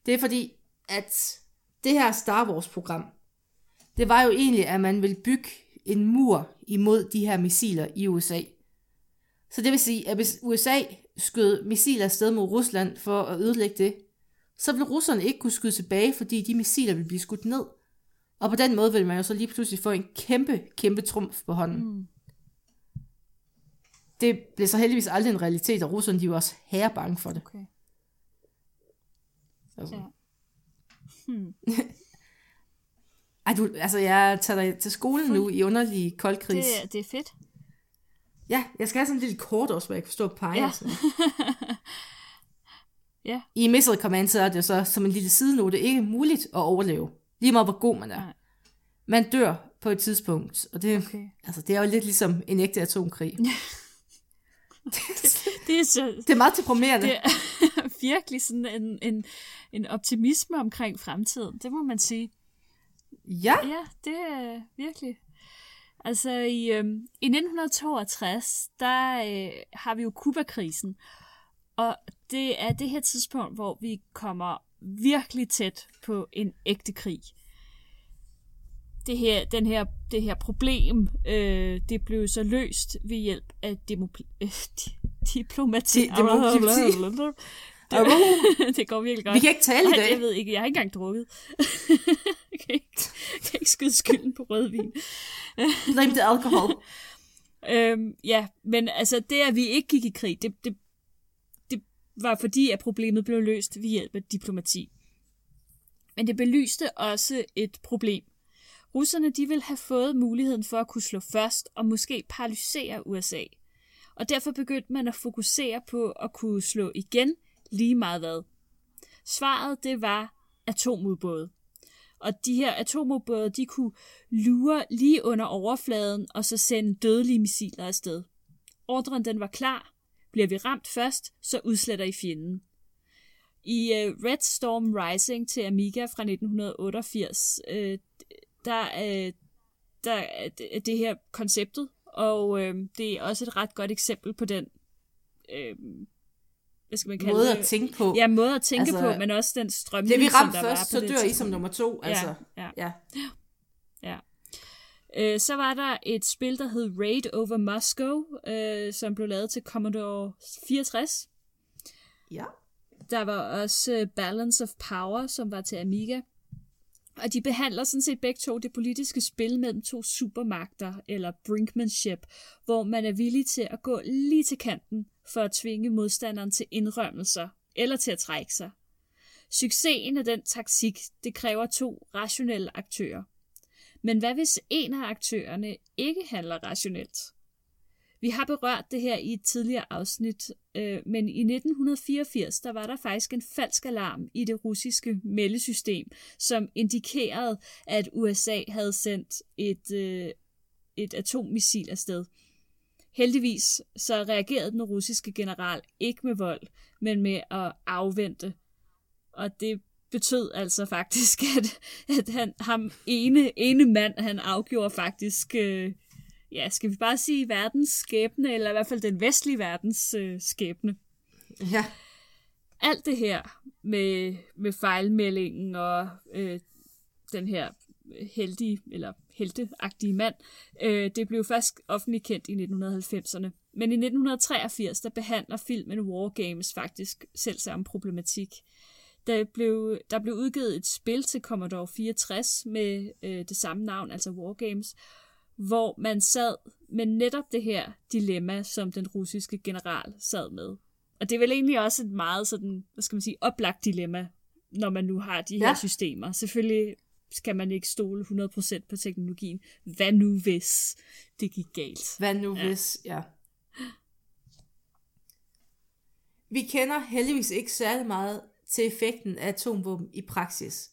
Det er fordi, at det her Star Wars-program, det var jo egentlig, at man ville bygge en mur imod de her missiler i USA. Så det vil sige, at hvis USA skød missiler afsted mod Rusland for at ødelægge det, så ville russerne ikke kunne skyde tilbage, fordi de missiler ville blive skudt ned. Og på den måde ville man jo så lige pludselig få en kæmpe, kæmpe trumf på hånden. mm, Det blev så heldigvis aldrig en realitet, og russerne de var også herre bange for det. okay. Altså. Ja. Hmm. Ej, du, altså jeg tager dig til skolen nu i underlig koldkrigs. Det, er- det er fedt. Ja, jeg skal have sådan en lille kort også, hvor jeg kan stå og pege. Ja. Ja. Ja. I Missile Command så er det så som en lille sidenote ikke muligt at overleve. Lige meget hvor god man er. Nej. Man dør på et tidspunkt, og det, Okay. altså, det er jo lidt ligesom en ægte atomkrig. Det er så... Det er meget deprimerende. Det er virkelig sådan en, en, en optimisme omkring fremtiden, det må man sige. Ja, Ja, det er virkelig. Altså i, øhm, i 1962, der øh, har vi jo Kuba-krisen, og det er det her tidspunkt, hvor vi kommer virkelig tæt på en ægte krig. Det her, den her, det her problem, øh, det blev så løst ved hjælp af øh, diplomati. Di- diplomati. det, det går virkelig godt. vi kan ikke tale i dag. jeg ved ikke, jeg har ikke engang drukket. jeg kan ikke, jeg kan ikke skyde skylden på rødvin. Blame the alcohol. Øhm, ja, men altså det, at vi ikke gik i krig, det, det, det var fordi, at problemet blev løst ved hjælp af diplomati. Men det belyste også et problem. Russerne de ville have fået muligheden for at kunne slå først og måske paralysere USA. Og derfor begyndte man at fokusere på at kunne slå igen lige meget hvad. Svaret det var atomudbåde. Og de her atomubåde, de kunne lure lige under overfladen og så sende dødelige missiler afsted. Ordren den var klar. Bliver vi ramt først, så udsletter I fjenden. I uh, Red Storm Rising til Amiga fra 1988, uh, der, uh, der er det- det her konceptet, og uh, det er også et ret godt eksempel på den, uh, hvad skal man kalde Måde det? at tænke på. Ja, måde at tænke Altså, på, men også den strømning, Bliver vi som ramt der først, var så det dør I som tidspunkt. nummer to. Altså, Ja, ja. ja. Ja. Øh, så var der et spil, der hed Raid Over Moscow, øh, som blev lavet til Commodore 64. ja. Der var også øh, Balance of Power, som var til Amiga. Og de behandler sådan set begge to det politiske spil mellem to supermagter, eller brinkmanship, hvor man er villig til at gå lige til kanten for at tvinge modstanderen til indrømmelser, eller til at trække sig. Succesen af den taktik, det kræver to rationelle aktører. Men hvad hvis en af aktørerne ikke handler rationelt? Vi har berørt det her i et tidligere afsnit, øh, men i 1984 der var der faktisk en falsk alarm i det russiske meldesystem, som indikerede, at USA havde sendt et, øh, et atommissil afsted. Heldigvis så reagerede den russiske general ikke med vold, men med at afvente. Og det betød altså faktisk, at, at han, ham ene, ene mand, han afgjorde faktisk, øh, ja, skal vi bare sige verdens skæbne, eller i hvert fald den vestlige verdens øh, skæbne. ja. Alt det her med, med fejlmeldingen og øh, den her heldige, eller helteagtige mand, øh, det blev først offentligt kendt i 1990'erne. Men i 1983, der behandler filmen War Games faktisk selv samme problematik. Der blev, der blev udgivet et spil til Commodore 64 med øh, det samme navn, altså War Games, hvor man sad med netop det her dilemma, som den russiske general sad med. Og det er vel egentlig også et meget sådan, hvad skal man sige, oplagt dilemma, når man nu har de her Ja. systemer. Selvfølgelig skal man ikke stole 100% på teknologien. Hvad nu hvis det gik galt? Hvad nu Ja. hvis, ja. Vi kender heldigvis ikke særlig meget til effekten af atomvåben i praksis.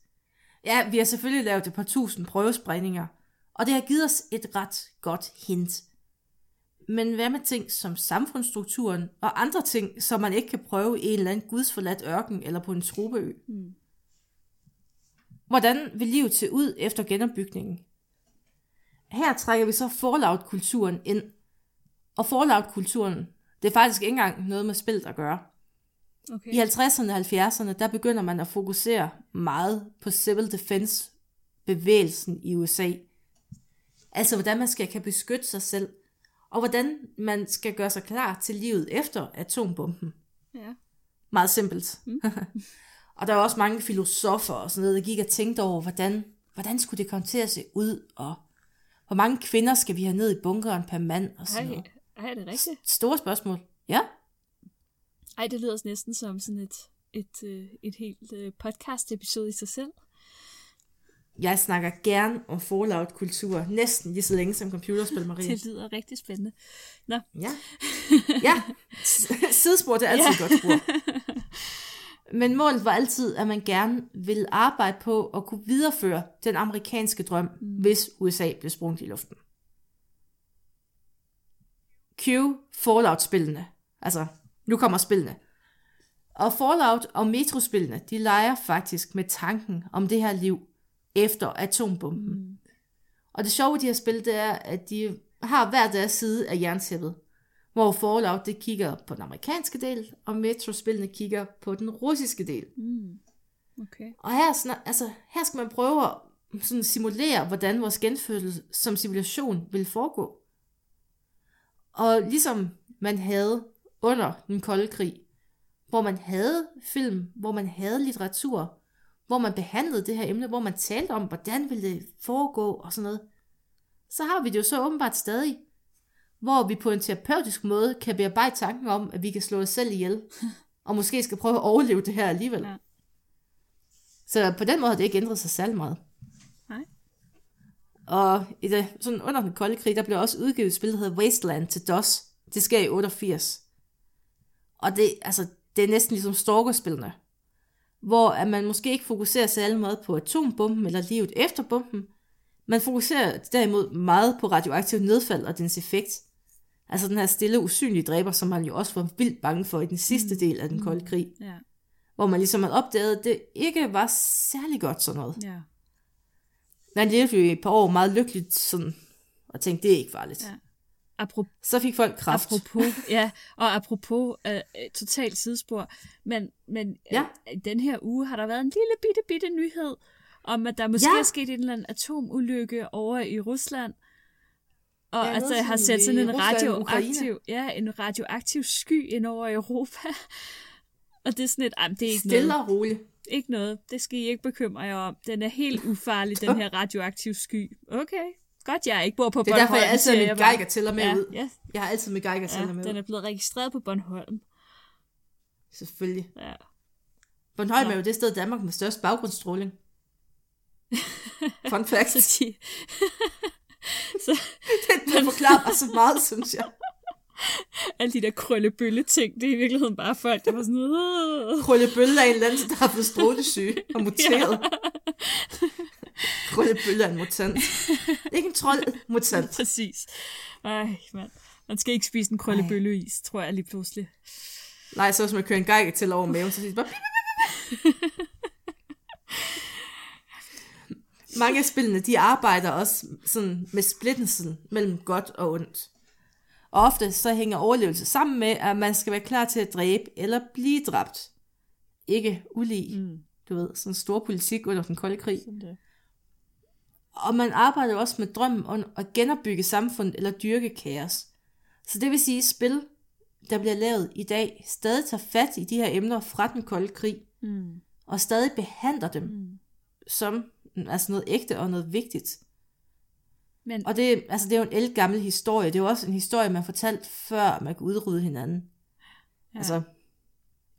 Ja, vi har selvfølgelig lavet et par tusind prøvesprængninger, og det har givet os et ret godt hint. Men hvad med ting som samfundsstrukturen og andre ting, som man ikke kan prøve i en eller anden gudsforladt ørken eller på en tropeø? Hmm. Hvordan vil livet se ud efter genopbygningen? Her trækker vi så Fallout-kulturen ind. Og Fallout-kulturen, det er faktisk ikke engang noget med spil at gøre. Okay. I 50'erne og 70'erne, der begynder man at fokusere meget på civil defense bevægelsen i USA. Altså hvordan man skal kan beskytte sig selv, og hvordan man skal gøre sig klar til livet efter atombomben. Ja. Meget simpelt. Mm. og der er også mange filosofer og sådan noget, der gik og tænkte over, hvordan, hvordan skulle det komme til at se ud, og hvor mange kvinder skal vi have ned i bunkeren per mand, og sådan Ej, noget. ej, er det rigtigt? Store spørgsmål. Ja. Ej, det lyder næsten som sådan et, et, øh, et helt øh, podcast-episode i sig selv. Jeg snakker gerne om Fallout-kultur, næsten lige så længe som computerspil, Marie. Det lyder rigtig spændende. Nå, Ja. Ja. Sidespor, det er altid ja. godt spor. Men målet var altid, at man gerne ville arbejde på at kunne videreføre den amerikanske drøm, mm. hvis USA blev sprunget i luften. Q Fallout-spillene. Altså, nu kommer spillene. Og Fallout og Metro-spillene, de leger faktisk med tanken om det her liv efter atombomben. Mm. Og det sjove de her spil, det er, at de har hver deres side af jerntæppet. Hvor Fallout det kigger på den amerikanske del, og Metro-spillene kigger på den russiske del. Mm. Okay. Og her, altså, her skal man prøve at sådan simulere, hvordan vores genfødsel som civilisation vil foregå. Og ligesom man havde under den kolde krig, hvor man havde film, hvor man havde litteratur, hvor man behandlede det her emne, hvor man talte om, hvordan ville det foregå og sådan noget, så har vi det jo så åbenbart stadig, hvor vi på en terapeutisk måde kan bearbejde tanken om, at vi kan slå os selv ihjel, og måske skal prøve at overleve det her alligevel. Ja. Så på den måde har det ikke ændret sig særlig meget. Nej. Og i det, sådan under den kolde krig, der blev også udgivet et spil, der hedder Wasteland til DOS. Det sker i 88. Og det, altså, det er næsten ligesom stalkerspillene, hvor at man måske ikke fokuserer særlig meget på atombomben eller livet efter bomben, man fokuserer derimod meget på radioaktiv nedfald og dens effekt. Altså den her stille, usynlige dræber, som man jo også var vildt bange for i den sidste mm. del af den kolde krig. Mm. Ja. Hvor man ligesom havde opdaget, at det ikke var særlig godt sådan noget. Ja. Man levede jo i et par år meget lykkeligt sådan, og tænkte, det er ikke farligt. Ja. Apropos, så fik folk kraft. Apropos, ja, og apropos uh, totalt sidespor, men, men ja. uh, den her uge har der været en lille bitte, bitte nyhed om at der måske ja. er sket en eller anden atomulykke over i Rusland, og ja, altså har sat sådan en radioaktiv, ja, en radioaktiv sky ind over Europa. og det er sådan et, ej, det er ikke Stille noget. og roligt. Ikke noget, det skal I ikke bekymre jer om. Den er helt ufarlig, den her radioaktive sky. Okay, godt jeg ikke bor på Bornholm. Det er derfor, jeg altid har mit Geiger tæller med ja, ud. Ja. Jeg har altid mit Geiger tæller ja, med den er blevet registreret på Bornholm. Selvfølgelig. Ja. Bornholm Nå. er jo det sted i Danmark med størst baggrundsstråling. Fun fact. så de... så... det forklarer så meget, synes jeg. Alle de der krøllebølle ting, det er i virkeligheden bare folk, der var sådan noget. krøllebølle er en eller anden, der har fået strålesyge og muteret. Krøllebølle er en mutant. Det er ikke en trold, mutant. Præcis. Ej, mand. Man skal ikke spise en krøllebølleis, tror jeg lige pludselig. Nej, så hvis man kører en gejke til over maven, så siger det bare... mange af spillene, de arbejder også sådan med splittelsen mellem godt og ondt. Og ofte så hænger overlevelse sammen med, at man skal være klar til at dræbe eller blive dræbt. Ikke ulig, mm. du ved, sådan stor politik under den kolde krig. det. Og man arbejder også med drømmen om at genopbygge samfundet eller dyrke kaos. Så det vil sige, at spil, der bliver lavet i dag, stadig tager fat i de her emner fra den kolde krig, mm. og stadig behandler dem mm. som altså noget ægte og noget vigtigt. Men... Og det, altså det er jo en gammel historie. Det er jo også en historie, man fortalt før man kunne udrydde hinanden. Ja. Altså,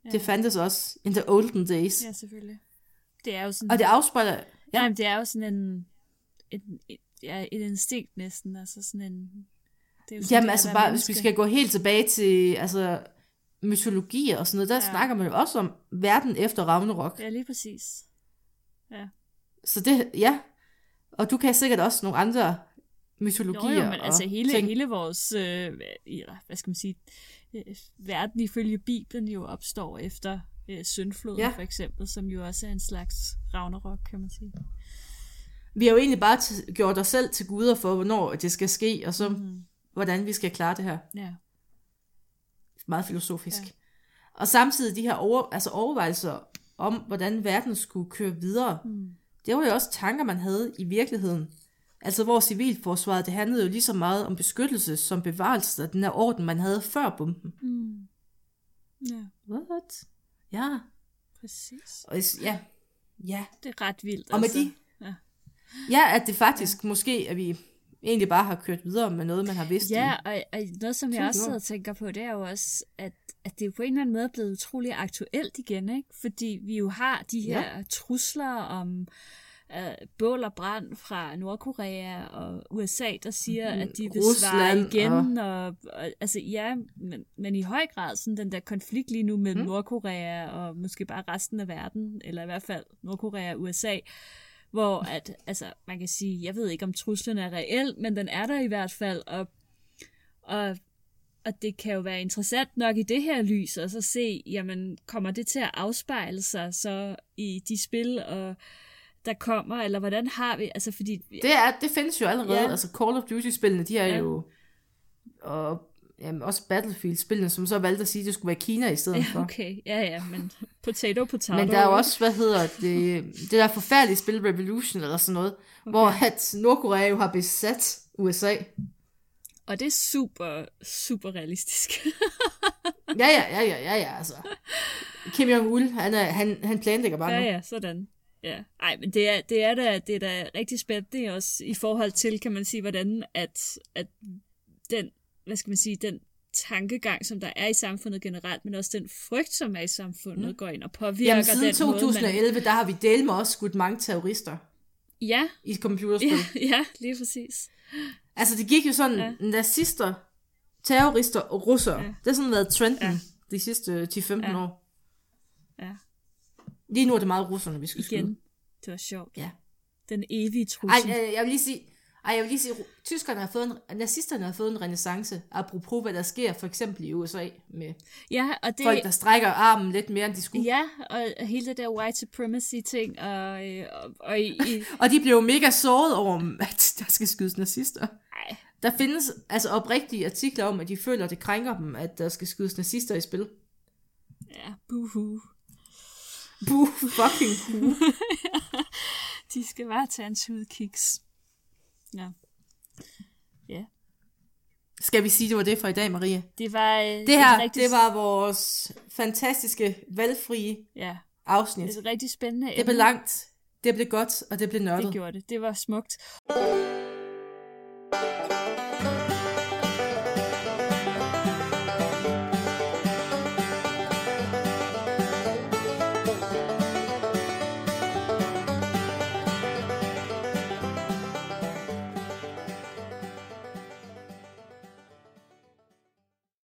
ja. det fandtes også in the olden days. Ja, selvfølgelig. Det er jo sådan... Og det afspejler... Ja. Nej, men det er jo sådan en... Et, et, ja, et instinkt næsten. Altså sådan en... Det er jo sådan, Jamen det altså bare, menneske. hvis vi skal gå helt tilbage til altså, mytologier og sådan noget, der ja. snakker man jo også om verden efter Ragnarok. Ja, lige præcis. Ja. Så det, ja. Og du kan sikkert også nogle andre mytologier. Jo, jo, men altså hele, ting. hele vores, øh, hvad skal man sige, øh, verden ifølge Bibelen jo opstår efter øh, syndfloden ja. for eksempel, som jo også er en slags Ragnarok, kan man sige. Vi har jo egentlig bare t- gjort os selv til guder for, hvornår det skal ske, og så mm. hvordan vi skal klare det her. Ja. Meget filosofisk. Ja. Og samtidig de her over, altså overvejelser om, hvordan verden skulle køre videre, mm det var jo også tanker, man havde i virkeligheden. Altså hvor civilforsvaret, det handlede jo lige så meget om beskyttelse som bevarelse af den her orden, man havde før bomben. Mm. Ja. What? Ja. Præcis. Og, ja. Ja. Det er ret vildt. Og med altså. de... Ja. at det faktisk ja. måske, at vi egentlig bare har kørt videre med noget, man har vidst. Ja, og, og noget, som jeg også sidder og tænker på, det er jo også, at, at det er på en eller anden måde blevet utrolig aktuelt igen, ikke? Fordi vi jo har de her ja. trusler om uh, bål og brand fra Nordkorea og USA, der siger, Mm, at de vil Rusland svare igen. Og... Og, og, altså ja, men, men i høj grad sådan den der konflikt lige nu mellem Mm. Nordkorea og måske bare resten af verden, eller i hvert fald Nordkorea og USA, hvor at, altså, man kan sige, jeg ved ikke om truslen er reel, men den er der i hvert fald, og, og, og det kan jo være interessant nok i det her lys, og så se, jamen, kommer det til at afspejle sig så i de spil, og der kommer, eller hvordan har vi, altså fordi, Det, er, det findes jo allerede. Ja. Altså Call of Duty-spillene, de er ja. jo... Og jamen, også Battlefield-spillene, som så valgte at sige, at det skulle være Kina i stedet ja, for. okay, ja, ja, men potato, potato. Men der er jo også, hvad hedder det, det der forfærdelige spil Revolution eller sådan noget, okay. hvor at Nordkorea jo har besat USA. Og det er super, super realistisk. Ja, ja, ja, ja, ja, ja, altså. Kim Jong-un, han, er, han, han planlægger bare ja, nu. ja, sådan. Ja, ej, men det er, det er da, det er da rigtig spændende også i forhold til, kan man sige, hvordan at, at den, hvad skal man sige, den tankegang, som der er i samfundet generelt, men også den frygt, som er i samfundet, mm. går ind og påvirker Jamen siden den måde, man... 2011, der har vi delt med også skudt mange terrorister Ja, i computerspil. ja, ja, lige præcis. Altså, det gik jo sådan, Ja. nazister, terrorister og russere. Ja. Det har sådan været trenden Ja. de sidste 10-15 Ja. år. Ja, Lige nu er det meget russerne, vi skal igen. skyde. Det var sjovt. Ja. Den evige Ej, trussel. øh, jeg vil lige sige, ej, jeg vil lige sige, tyskerne har fået en, nazisterne har fået en renaissance, apropos hvad der sker for eksempel i USA, med Ja, og det... folk, der strækker armen lidt mere, end de skulle. Ja, og hele det der white supremacy ting, og, øh, og, og i, i, Og de blev jo mega såret over, at der skal skydes nazister. ej, Der findes altså oprigtige artikler om, at de føler, at det krænker dem, at der skal skydes nazister i spil. ja, buhu. Buh, fucking buh. De skal bare tage en tudkiks. Ja. Ja. Skal vi sige, det var det for i dag, Maria? Det var... øh, Det et her, rigtig, det var vores fantastiske, valgfrie Ja, afsnit. et rigtig spændende Det blev langt, det blev godt, og det blev nørdet. Det gjorde det. Det var smukt.